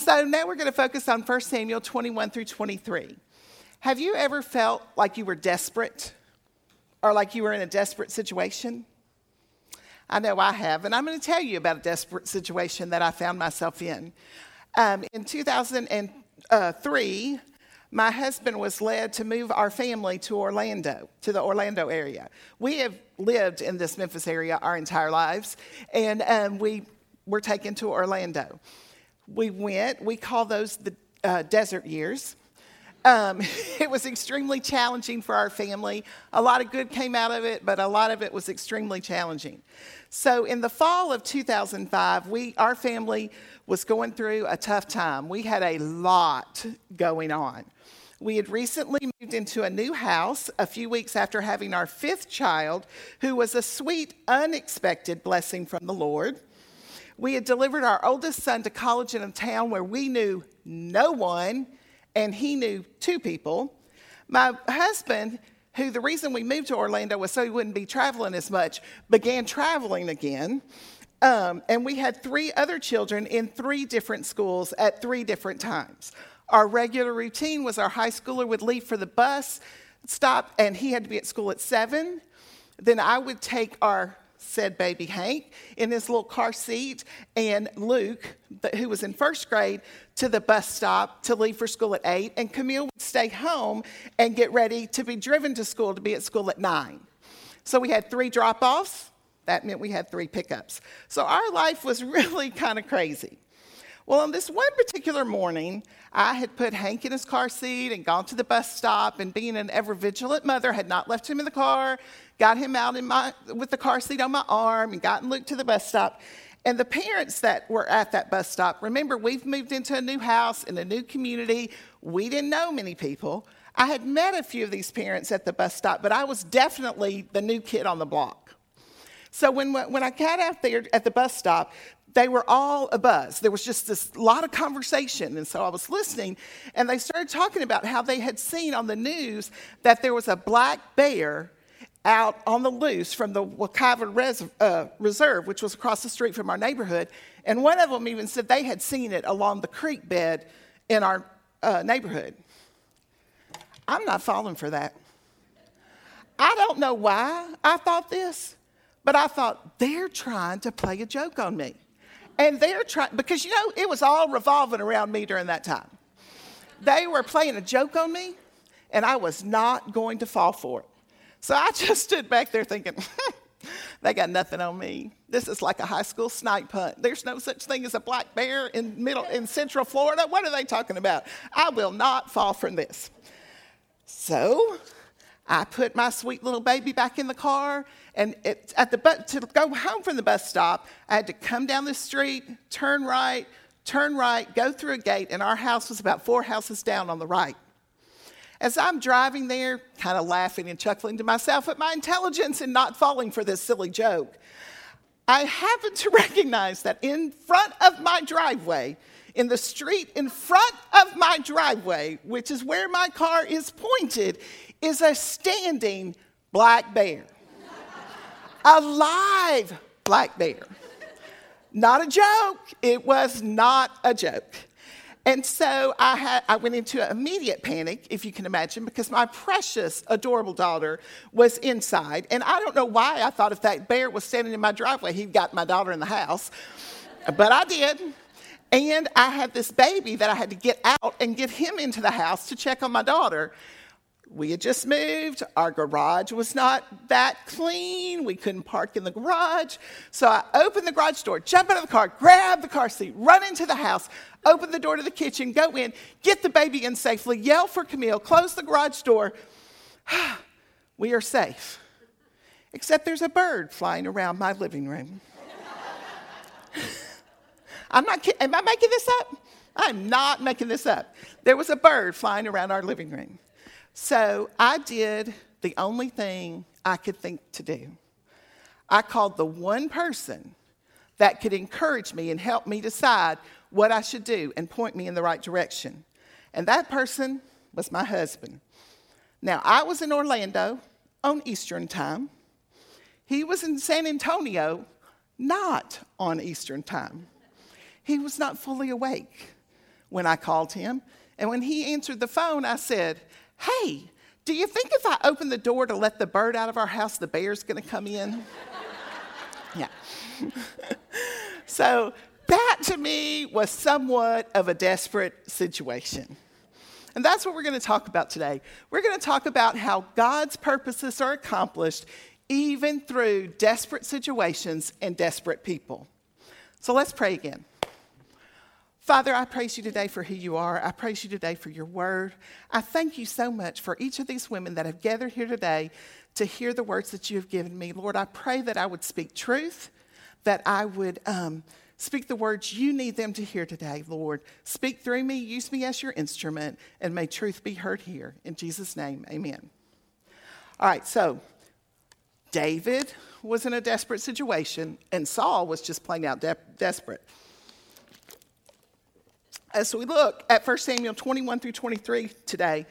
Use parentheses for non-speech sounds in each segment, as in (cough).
So now we're going to focus on 1 Samuel 21 through 23. Have you ever felt like you were desperate or like you were in a desperate situation? I know I have, and I'm going to tell you about a desperate situation that I found myself in. Um, in 2003, my husband was led to move our family to Orlando, to the Orlando area. We have lived in this Memphis area our entire lives, and um, we were taken to Orlando. We went, we call those the uh, desert years. Um, (laughs) it was extremely challenging for our family. A lot of good came out of it, but a lot of it was extremely challenging. So, in the fall of 2005, we, our family was going through a tough time. We had a lot going on. We had recently moved into a new house a few weeks after having our fifth child, who was a sweet, unexpected blessing from the Lord. We had delivered our oldest son to college in a town where we knew no one and he knew two people. My husband, who the reason we moved to Orlando was so he wouldn't be traveling as much, began traveling again. Um, and we had three other children in three different schools at three different times. Our regular routine was our high schooler would leave for the bus stop, and he had to be at school at seven. Then I would take our said baby Hank in his little car seat, and Luke, who was in first grade, to the bus stop to leave for school at eight, and Camille would stay home and get ready to be driven to school to be at school at nine. So we had three drop offs. That meant we had three pickups. So our life was (laughs) really kind of crazy. Well, on this one particular morning, I had put Hank in his car seat and gone to the bus stop, and being an ever vigilant mother, had not left him in the car, got him out in my, with the car seat on my arm, and gotten Luke to the bus stop. And the parents that were at that bus stop, remember, we've moved into a new house in a new community. We didn't know many people. I had met a few of these parents at the bus stop, but I was definitely the new kid on the block. So when, when I got out there at the bus stop, they were all a buzz. There was just this lot of conversation. And so I was listening, and they started talking about how they had seen on the news that there was a black bear out on the loose from the Wekiva Res- uh, Reserve, which was across the street from our neighborhood. And one of them even said they had seen it along the creek bed in our uh, neighborhood. I'm not falling for that. I don't know why I thought this, but I thought they're trying to play a joke on me. And they're trying, because you know, it was all revolving around me during that time. They were playing a joke on me, and I was not going to fall for it. So I (laughs) just stood back there thinking, (laughs) they got nothing on me. This is like a high school snipe hunt. There's no such thing as a black bear in middle in central Florida. What are they talking about? I will not fall from this. So I put my sweet little baby back in the car, and it, at the to go home from the bus stop, I had to come down the street, turn right, turn right, go through a gate, and our house was about four houses down on the right. As I'm driving there, kind of laughing and chuckling to myself at my intelligence and not falling for this silly joke, I happen to (laughs) recognize that in front of my driveway, in the street in front of my driveway, which is where my car is pointed, is a standing black bear. A live black bear. Not a joke. It was not a joke. And so I, had, I went into immediate panic, if you can imagine, because my precious, adorable daughter was inside. And I don't know why I thought if that bear was standing in my driveway, he'd got my daughter in the house. But I did. And I had this baby that I had to get out and get him into the house to check on my daughter. We had just moved. Our garage was not that clean. We couldn't park in the garage. So I opened the garage door, jump out of the car, grab the car seat, run into the house, open the door to the kitchen, go in, get the baby in safely, yell for Camille, close the garage door. (sighs) we are safe. Except there's a bird flying around my living room. (laughs) I'm not kidding. Am I making this up? I'm not making this up. There was a bird flying around our living room. So I did the only thing I could think to do. I called the one person that could encourage me and help me decide what I should do and point me in the right direction. And that person was my husband. Now, I was in Orlando on Eastern time. He was in San Antonio, not on Eastern time. He was not fully awake. when I called him. And when he answered the phone, I said, Hey, do you think if I open the door to let the bird out of our house, the bear's gonna come in? (laughs) yeah. (laughs) so that to me was somewhat of a desperate situation. And that's what we're going to talk about today. We're going to talk about how God's purposes are accomplished even through desperate situations and desperate people. So let's pray again. Father, I praise you today for who you are. I praise you today for your word. I thank you so much for each of these women that have gathered here today to hear the words that you have given me. Lord, I pray that I would speak truth, that I would um, speak the words you need them to hear today, Lord. Speak through me, use me as your instrument, and may truth be heard here. In Jesus' name, amen. All right, so David was in a desperate situation, and Saul was just plain out de- desperate. As we look at 1 Samuel 21 through 23 today,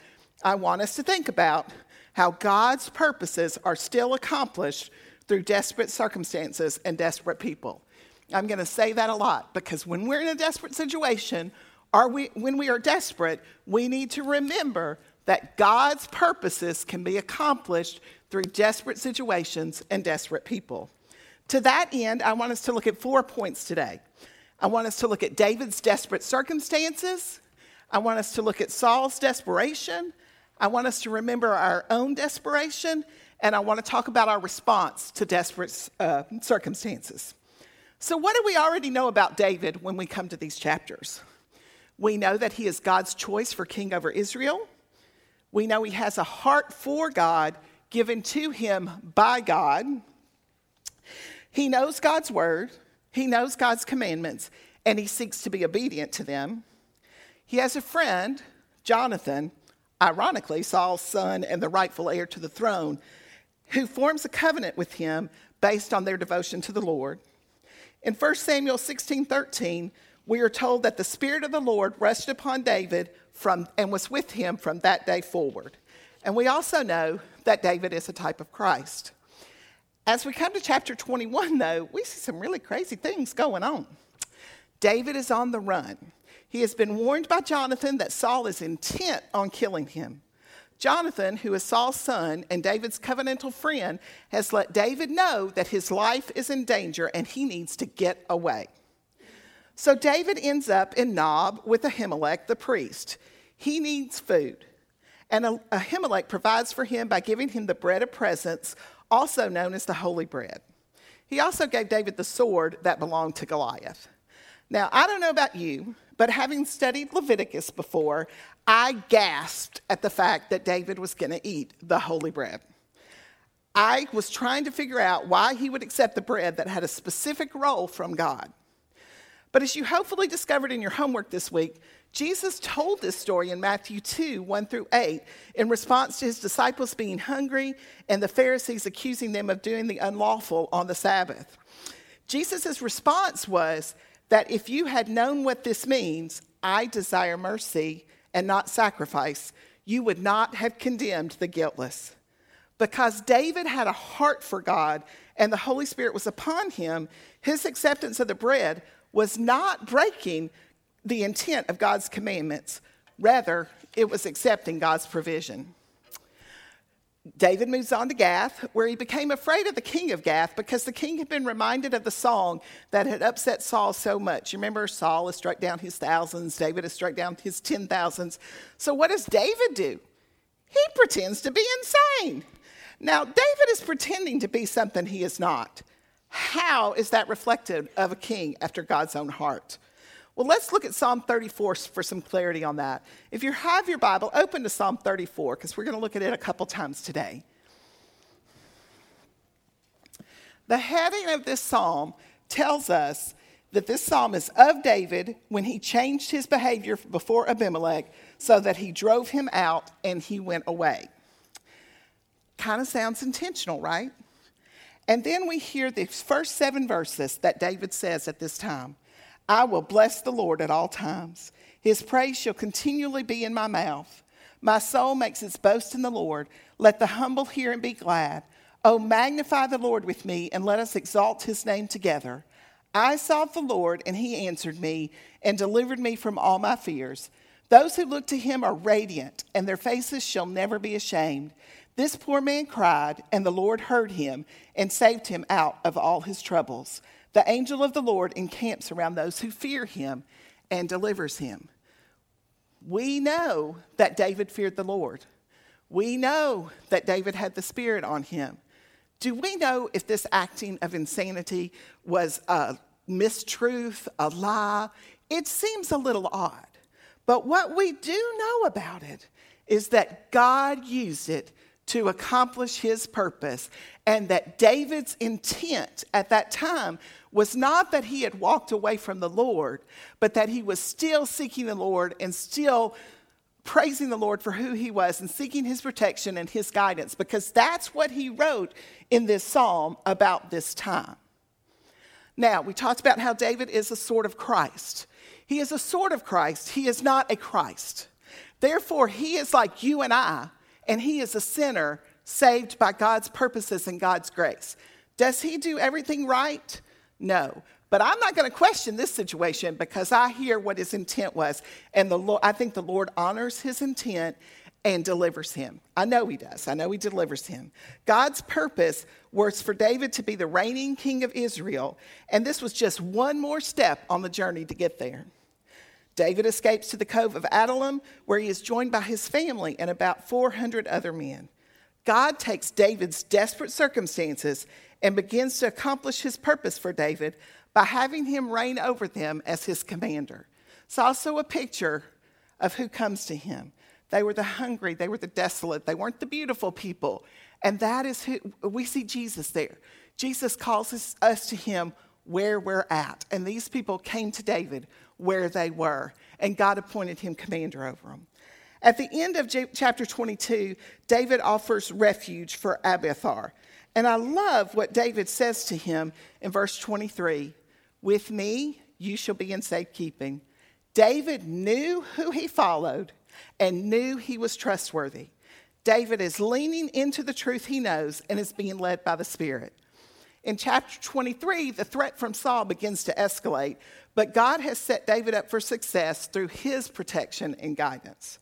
I want us to think about how God's purposes are still accomplished through desperate circumstances and desperate people. I'm going to say that a lot because when we're in a desperate situation, or we, when we are desperate, we need to remember that God's purposes can be accomplished through desperate situations and desperate people. To that end, I want us to look at four points today. I want us to look at David's desperate circumstances. I want us to look at Saul's desperation. I want us to remember our own desperation. And I want to talk about our response to desperate uh, circumstances. So, what do we already know about David when we come to these chapters? We know that he is God's choice for king over Israel. We know he has a heart for God given to him by God. He knows God's word, he knows God's commandments, and he seeks to be obedient to them. He has a friend, Jonathan, ironically, Saul's son and the rightful heir to the throne, who forms a covenant with him based on their devotion to the Lord. In 1 Samuel 16 13, we are told that the Spirit of the Lord rested upon David from, and was with him from that day forward. And we also know that David is a type of Christ. As we come to chapter 21, though, we see some really crazy things going on. David is on the run. He has been warned by Jonathan that Saul is intent on killing him. Jonathan, who is Saul's son and David's covenantal friend, has let David know that his life is in danger and he needs to get away. So David ends up in Nob with Ahimelech, the priest. He needs food. And Ahimelech provides for him by giving him the bread of presence, also known as the holy bread. He also gave David the sword that belonged to Goliath. Now, I don't know about you, but having studied Leviticus before, I gasped at the fact that David was going to eat the holy bread. I was trying to figure out why he would accept the bread that had a specific role from God. But as you hopefully discovered in your homework this week, Jesus told this story in Matthew 2 1 through 8 in response to his disciples being hungry and the Pharisees accusing them of doing the unlawful on the Sabbath. Jesus' response was that if you had known what this means, I desire mercy and not sacrifice, you would not have condemned the guiltless. Because David had a heart for God and the Holy Spirit was upon him, his acceptance of the bread was not breaking the intent of God's commandments. Rather, it was accepting God's provision. David moves on to Gath, where he became afraid of the king of Gath because the king had been reminded of the song that had upset Saul so much. You remember, Saul has struck down his thousands, David has struck down his ten thousands. So, what does David do? He pretends to be insane. Now, David is pretending to be something he is not. How is that reflective of a king after God's own heart? Well, let's look at Psalm 34 for some clarity on that. If you have your Bible, open to Psalm 34 because we're going to look at it a couple times today. The heading of this psalm tells us that this psalm is of David when he changed his behavior before Abimelech so that he drove him out and he went away. Kind of sounds intentional, right? And then we hear the first seven verses that David says at this time. I will bless the Lord at all times. His praise shall continually be in my mouth. My soul makes its boast in the Lord. Let the humble hear and be glad. Oh, magnify the Lord with me, and let us exalt his name together. I sought the Lord, and he answered me and delivered me from all my fears. Those who look to him are radiant, and their faces shall never be ashamed. This poor man cried, and the Lord heard him and saved him out of all his troubles. The angel of the Lord encamps around those who fear him and delivers him. We know that David feared the Lord. We know that David had the Spirit on him. Do we know if this acting of insanity was a mistruth, a lie? It seems a little odd. But what we do know about it is that God used it to accomplish his purpose, and that David's intent at that time was not that he had walked away from the Lord, but that he was still seeking the Lord and still praising the Lord for who he was and seeking his protection and his guidance, because that's what he wrote in this psalm about this time. Now, we talked about how David is a sort of Christ. He is a sort of Christ, he is not a Christ. Therefore, he is like you and I, and he is a sinner saved by God's purposes and God's grace. Does he do everything right? No. But I'm not going to question this situation because I hear what his intent was. And the Lord, I think the Lord honors his intent and delivers him. I know he does. I know he delivers him. God's purpose was for David to be the reigning king of Israel. And this was just one more step on the journey to get there. David escapes to the cove of Adullam, where he is joined by his family and about 400 other men. God takes David's desperate circumstances and begins to accomplish his purpose for David by having him reign over them as his commander. It's also a picture of who comes to him. They were the hungry, they were the desolate, they weren't the beautiful people. And that is who we see Jesus there. Jesus calls us, us to him where we're at. And these people came to David where they were, and God appointed him commander over them. At the end of chapter 22, David offers refuge for Abiathar. And I love what David says to him in verse 23 With me, you shall be in safekeeping. David knew who he followed and knew he was trustworthy. David is leaning into the truth he knows and is being led by the Spirit. In chapter 23, the threat from Saul begins to escalate, but God has set David up for success through his protection and guidance.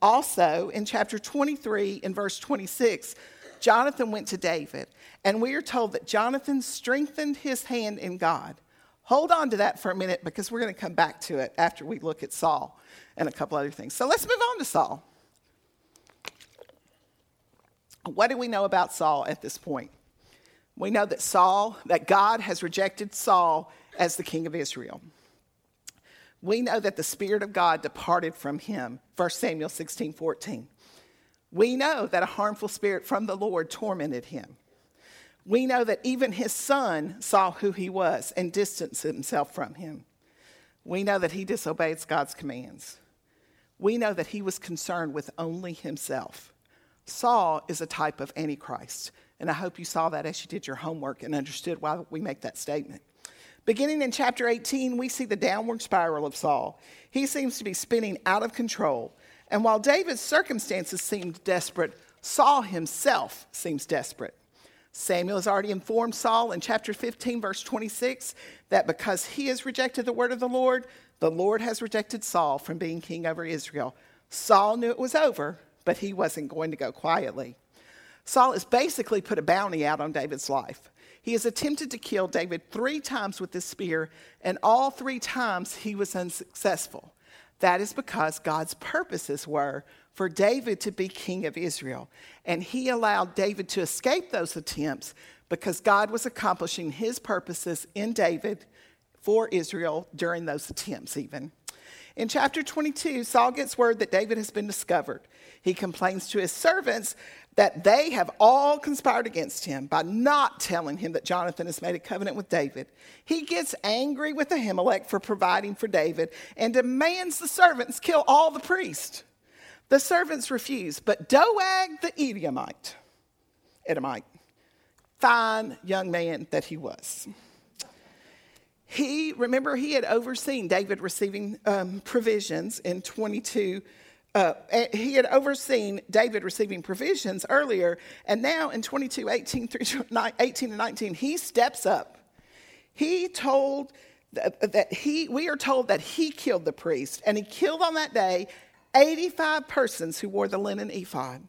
Also, in chapter 23, in verse 26, Jonathan went to David, and we are told that Jonathan strengthened his hand in God. Hold on to that for a minute because we're going to come back to it after we look at Saul and a couple other things. So let's move on to Saul. What do we know about Saul at this point? We know that Saul, that God has rejected Saul as the king of Israel. We know that the Spirit of God departed from him, 1 Samuel 16 14. We know that a harmful spirit from the Lord tormented him. We know that even his son saw who he was and distanced himself from him. We know that he disobeyed God's commands. We know that he was concerned with only himself. Saul is a type of Antichrist, and I hope you saw that as you did your homework and understood why we make that statement. Beginning in chapter 18, we see the downward spiral of Saul. He seems to be spinning out of control. And while David's circumstances seemed desperate, Saul himself seems desperate. Samuel has already informed Saul in chapter 15, verse 26, that because he has rejected the word of the Lord, the Lord has rejected Saul from being king over Israel. Saul knew it was over, but he wasn't going to go quietly. Saul has basically put a bounty out on David's life. He has attempted to kill David three times with this spear, and all three times he was unsuccessful. That is because God's purposes were for David to be king of Israel. And he allowed David to escape those attempts because God was accomplishing his purposes in David for Israel during those attempts, even. In chapter 22, Saul gets word that David has been discovered. He complains to his servants that they have all conspired against him by not telling him that Jonathan has made a covenant with David. He gets angry with Ahimelech for providing for David and demands the servants kill all the priests. The servants refuse, but Doeg the Edomite, Edomite, fine young man that he was. He, remember, he had overseen David receiving um, provisions in 22 uh, he had overseen David receiving provisions earlier, and now in 22, 18, through 18 and 19, he steps up. He told that he, we are told that he killed the priest, and he killed on that day 85 persons who wore the linen ephod.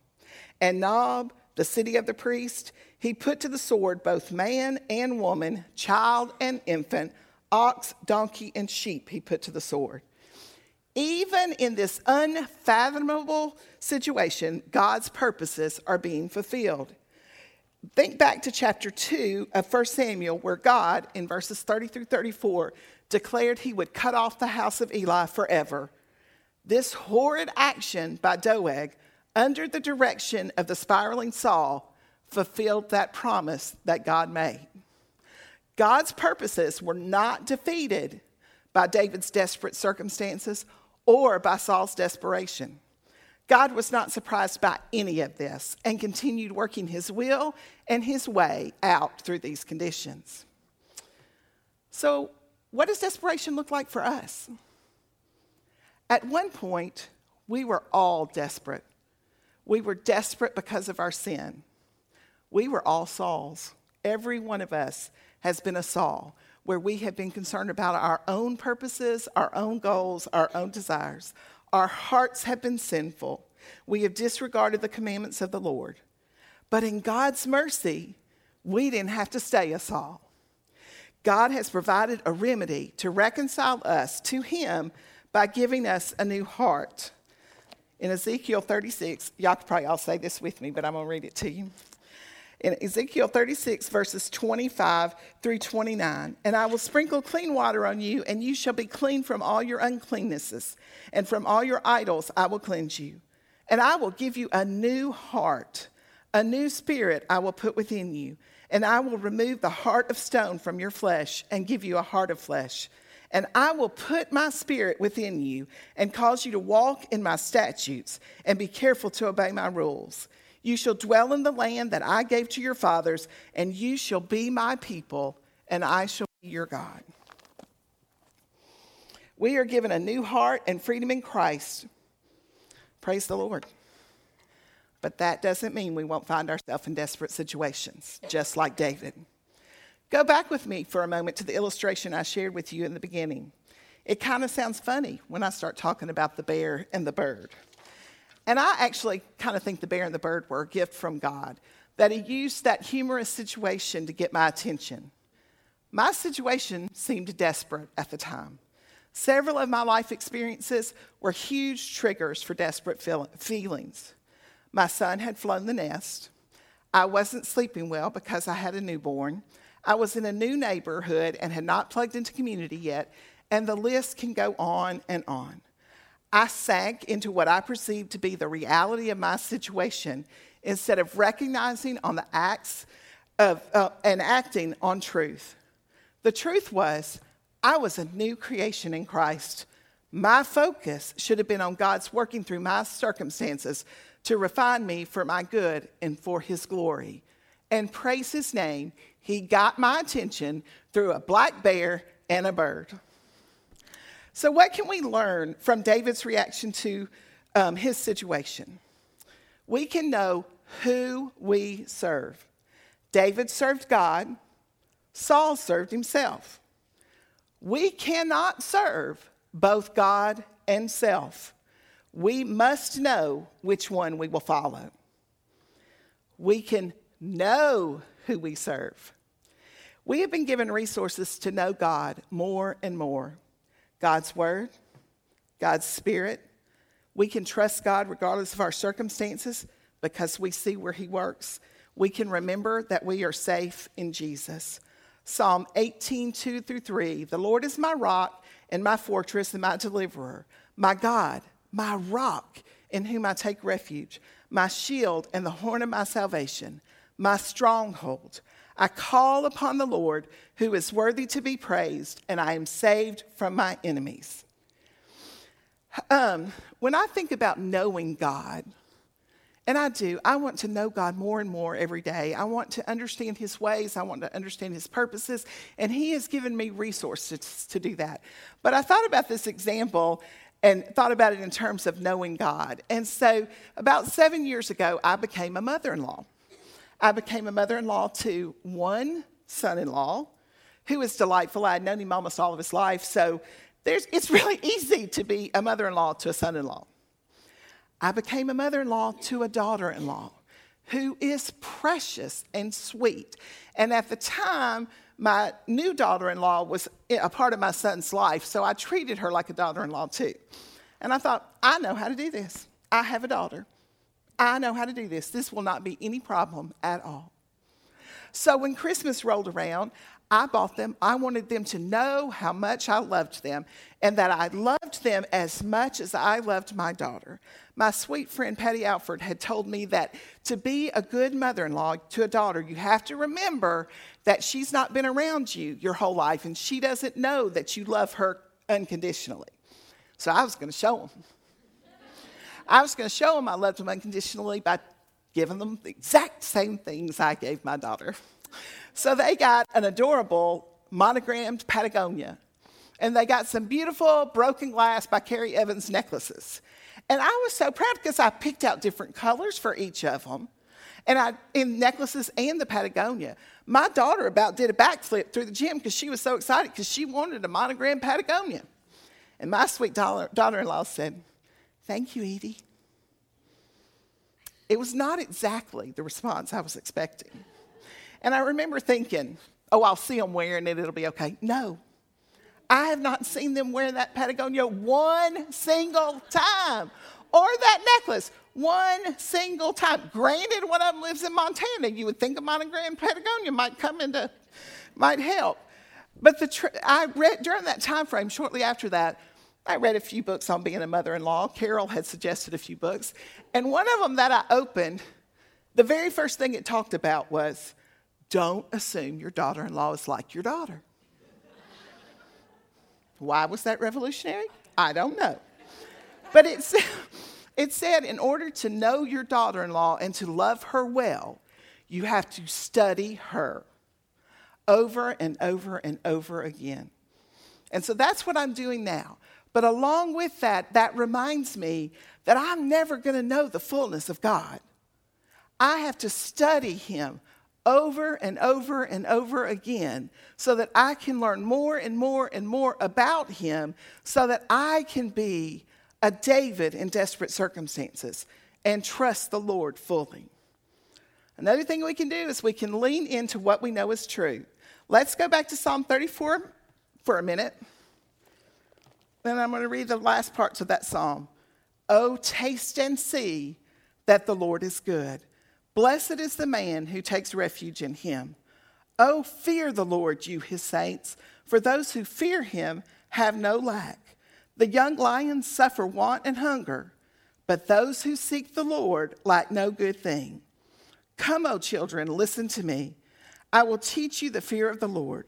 And Nob, the city of the priest, he put to the sword both man and woman, child and infant, ox, donkey, and sheep, he put to the sword. Even in this unfathomable situation, God's purposes are being fulfilled. Think back to chapter 2 of 1 Samuel, where God, in verses 30 through 34, declared he would cut off the house of Eli forever. This horrid action by Doeg, under the direction of the spiraling Saul, fulfilled that promise that God made. God's purposes were not defeated by David's desperate circumstances or by Saul's desperation. God was not surprised by any of this and continued working his will and his way out through these conditions. So, what does desperation look like for us? At one point, we were all desperate. We were desperate because of our sin. We were all Sauls. Every one of us has been a Saul, where we have been concerned about our own purposes, our own goals, our own desires. Our hearts have been sinful. We have disregarded the commandments of the Lord. But in God's mercy, we didn't have to stay a Saul. God has provided a remedy to reconcile us to Him by giving us a new heart. In Ezekiel 36, y'all could probably all say this with me, but I'm going to read it to you in Ezekiel 36, verses 25 through 29. And I will sprinkle clean water on you, and you shall be clean from all your uncleannesses, and from all your idols I will cleanse you. And I will give you a new heart, a new spirit I will put within you. And I will remove the heart of stone from your flesh and give you a heart of flesh. And I will put my spirit within you and cause you to walk in my statutes and be careful to obey my rules. You shall dwell in the land that I gave to your fathers, and you shall be my people, and I shall be your God. We are given a new heart and freedom in Christ. Praise the Lord. But that doesn't mean we won't find ourselves in desperate situations, just like David. Go back with me for a moment to the illustration I shared with you in the beginning. It kind of sounds funny when I start talking about the bear and the bird. And I actually kind of think the bear and the bird were a gift from God, that He used that humorous situation to get my attention. My situation seemed desperate at the time. Several of my life experiences were huge triggers for desperate feel- feelings. My son had flown the nest. I wasn't sleeping well because I had a newborn. I was in a new neighborhood and had not plugged into community yet, and the list can go on and on. I sank into what I perceived to be the reality of my situation instead of recognizing on the acts of, uh, and acting on truth. The truth was, I was a new creation in Christ. My focus should have been on God's working through my circumstances to refine me for my good and for His glory. And praise His name, He got my attention through a black bear and a bird. So, what can we learn from David's reaction to um, his situation? We can know who we serve. David served God, Saul served himself. We cannot serve both God and self. We must know which one we will follow. We can know who we serve. We have been given resources to know God more and more. God's Word, God's Spirit. We can trust God regardless of our circumstances because we see where He works. We can remember that we are safe in Jesus. Psalm 18, 2 through 3 The Lord is my rock and my fortress and my deliverer, my God, my rock in whom I take refuge, my shield and the horn of my salvation, my stronghold. I call upon the Lord who is worthy to be praised, and I am saved from my enemies. Um, when I think about knowing God, and I do, I want to know God more and more every day. I want to understand His ways, I want to understand His purposes, and He has given me resources to do that. But I thought about this example and thought about it in terms of knowing God. And so, about seven years ago, I became a mother in law. I became a mother in law to one son in law, who is delightful. I had known him almost all of his life, so it's really (laughs) easy to be a mother in law to a son in law. I became a mother in law to a daughter in law who is precious and sweet. And at the time, my new daughter in law was a part of my son's life, so I treated her like a daughter in law too. And I thought, I know how to do this. I have a daughter. I know how to do this. This will not be any problem at all. So when Christmas rolled around, I bought them. I wanted them to know how much I loved them and that I loved them as much as I loved my daughter. My sweet friend Patty Alford had told me that to be a good mother in law to a daughter, you have to remember that she's not been around you your whole life and she doesn't know that you love her unconditionally. So I was going to show them. I was going to show them I loved them unconditionally by giving them the exact same things I gave my daughter. So they got an adorable monogrammed Patagonia, and they got some beautiful broken glass by Carrie Evans necklaces. And I was so proud because I picked out different colors for each of them, and I in necklaces and the Patagonia. My daughter about did a backflip through the gym because she was so excited because she wanted a monogram Patagonia. And my sweet daughter in law said, Thank you, Edie. It was not exactly the response I was expecting. And I remember thinking, oh, I'll see them wearing it, it'll be okay. No. I have not seen them wear that Patagonia one single time or that necklace one single time. Granted, one of them lives in Montana. You would think a monogram Patagonia might come into, might help. But the tr- I read during that time frame, shortly after that, I read a few books on being a mother in law. Carol had suggested a few books. And one of them that I opened, the very first thing it talked about was don't assume your daughter in law is like your daughter. Why was that revolutionary? I don't know. But it said, it said in order to know your daughter in law and to love her well, you have to study her over and over and over again. And so that's what I'm doing now. But along with that, that reminds me that I'm never going to know the fullness of God. I have to study Him over and over and over again so that I can learn more and more and more about Him so that I can be a David in desperate circumstances and trust the Lord fully. Another thing we can do is we can lean into what we know is true. Let's go back to Psalm 34 for a minute. Then I'm going to read the last parts of that psalm. Oh, taste and see that the Lord is good. Blessed is the man who takes refuge in him. Oh, fear the Lord, you his saints, for those who fear him have no lack. The young lions suffer want and hunger, but those who seek the Lord lack no good thing. Come, O children, listen to me. I will teach you the fear of the Lord.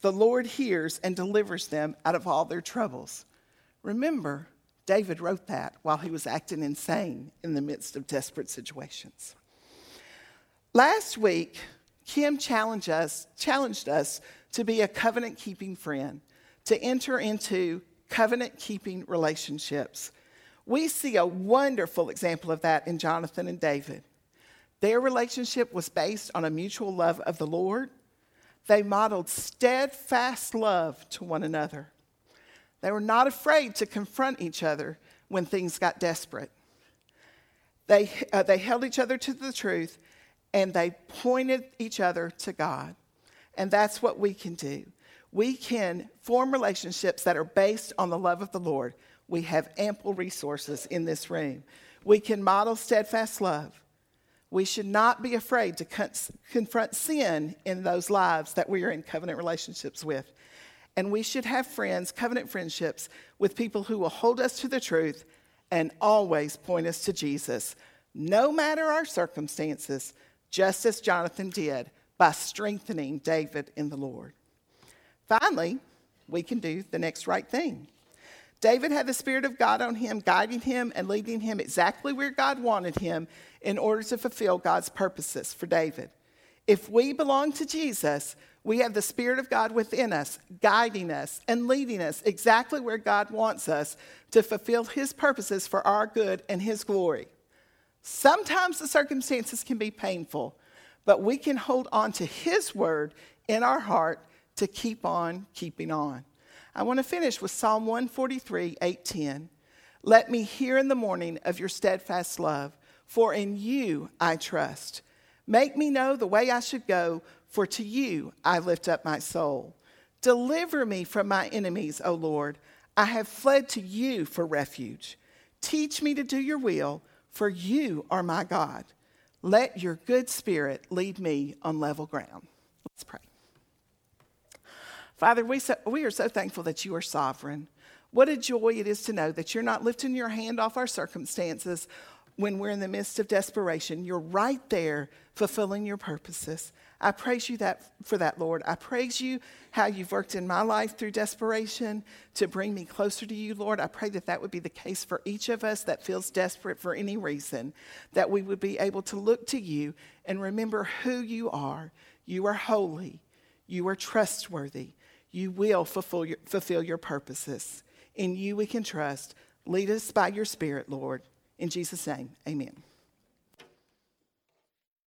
the Lord hears and delivers them out of all their troubles. Remember, David wrote that while he was acting insane in the midst of desperate situations. Last week, Kim challenged us, challenged us to be a covenant keeping friend, to enter into covenant keeping relationships. We see a wonderful example of that in Jonathan and David. Their relationship was based on a mutual love of the Lord they modeled steadfast love to one another. They were not afraid to confront each other when things got desperate. They, uh, they held each other to the truth and they pointed each other to God. And that's what we can do. We can form relationships that are based on the love of the Lord. We have ample resources in this room. We can model steadfast love. We should not be afraid to confront sin in those lives that we are in covenant relationships with. And we should have friends, covenant friendships, with people who will hold us to the truth and always point us to Jesus, no matter our circumstances, just as Jonathan did by strengthening David in the Lord. Finally, we can do the next right thing. David had the Spirit of God on him, guiding him and leading him exactly where God wanted him in order to fulfill God's purposes for David. If we belong to Jesus, we have the Spirit of God within us, guiding us and leading us exactly where God wants us to fulfill His purposes for our good and His glory. Sometimes the circumstances can be painful, but we can hold on to His word in our heart to keep on keeping on. I want to finish with Psalm 143, 810. Let me hear in the morning of your steadfast love, for in you I trust. Make me know the way I should go, for to you I lift up my soul. Deliver me from my enemies, O Lord. I have fled to you for refuge. Teach me to do your will, for you are my God. Let your good spirit lead me on level ground. Let's pray. Father, we, so, we are so thankful that you are sovereign. What a joy it is to know that you're not lifting your hand off our circumstances when we're in the midst of desperation. You're right there fulfilling your purposes. I praise you that, for that, Lord. I praise you how you've worked in my life through desperation to bring me closer to you, Lord. I pray that that would be the case for each of us that feels desperate for any reason, that we would be able to look to you and remember who you are. You are holy, you are trustworthy, you will fulfill your, fulfill your purposes. In you we can trust. Lead us by your Spirit, Lord. In Jesus' name, amen.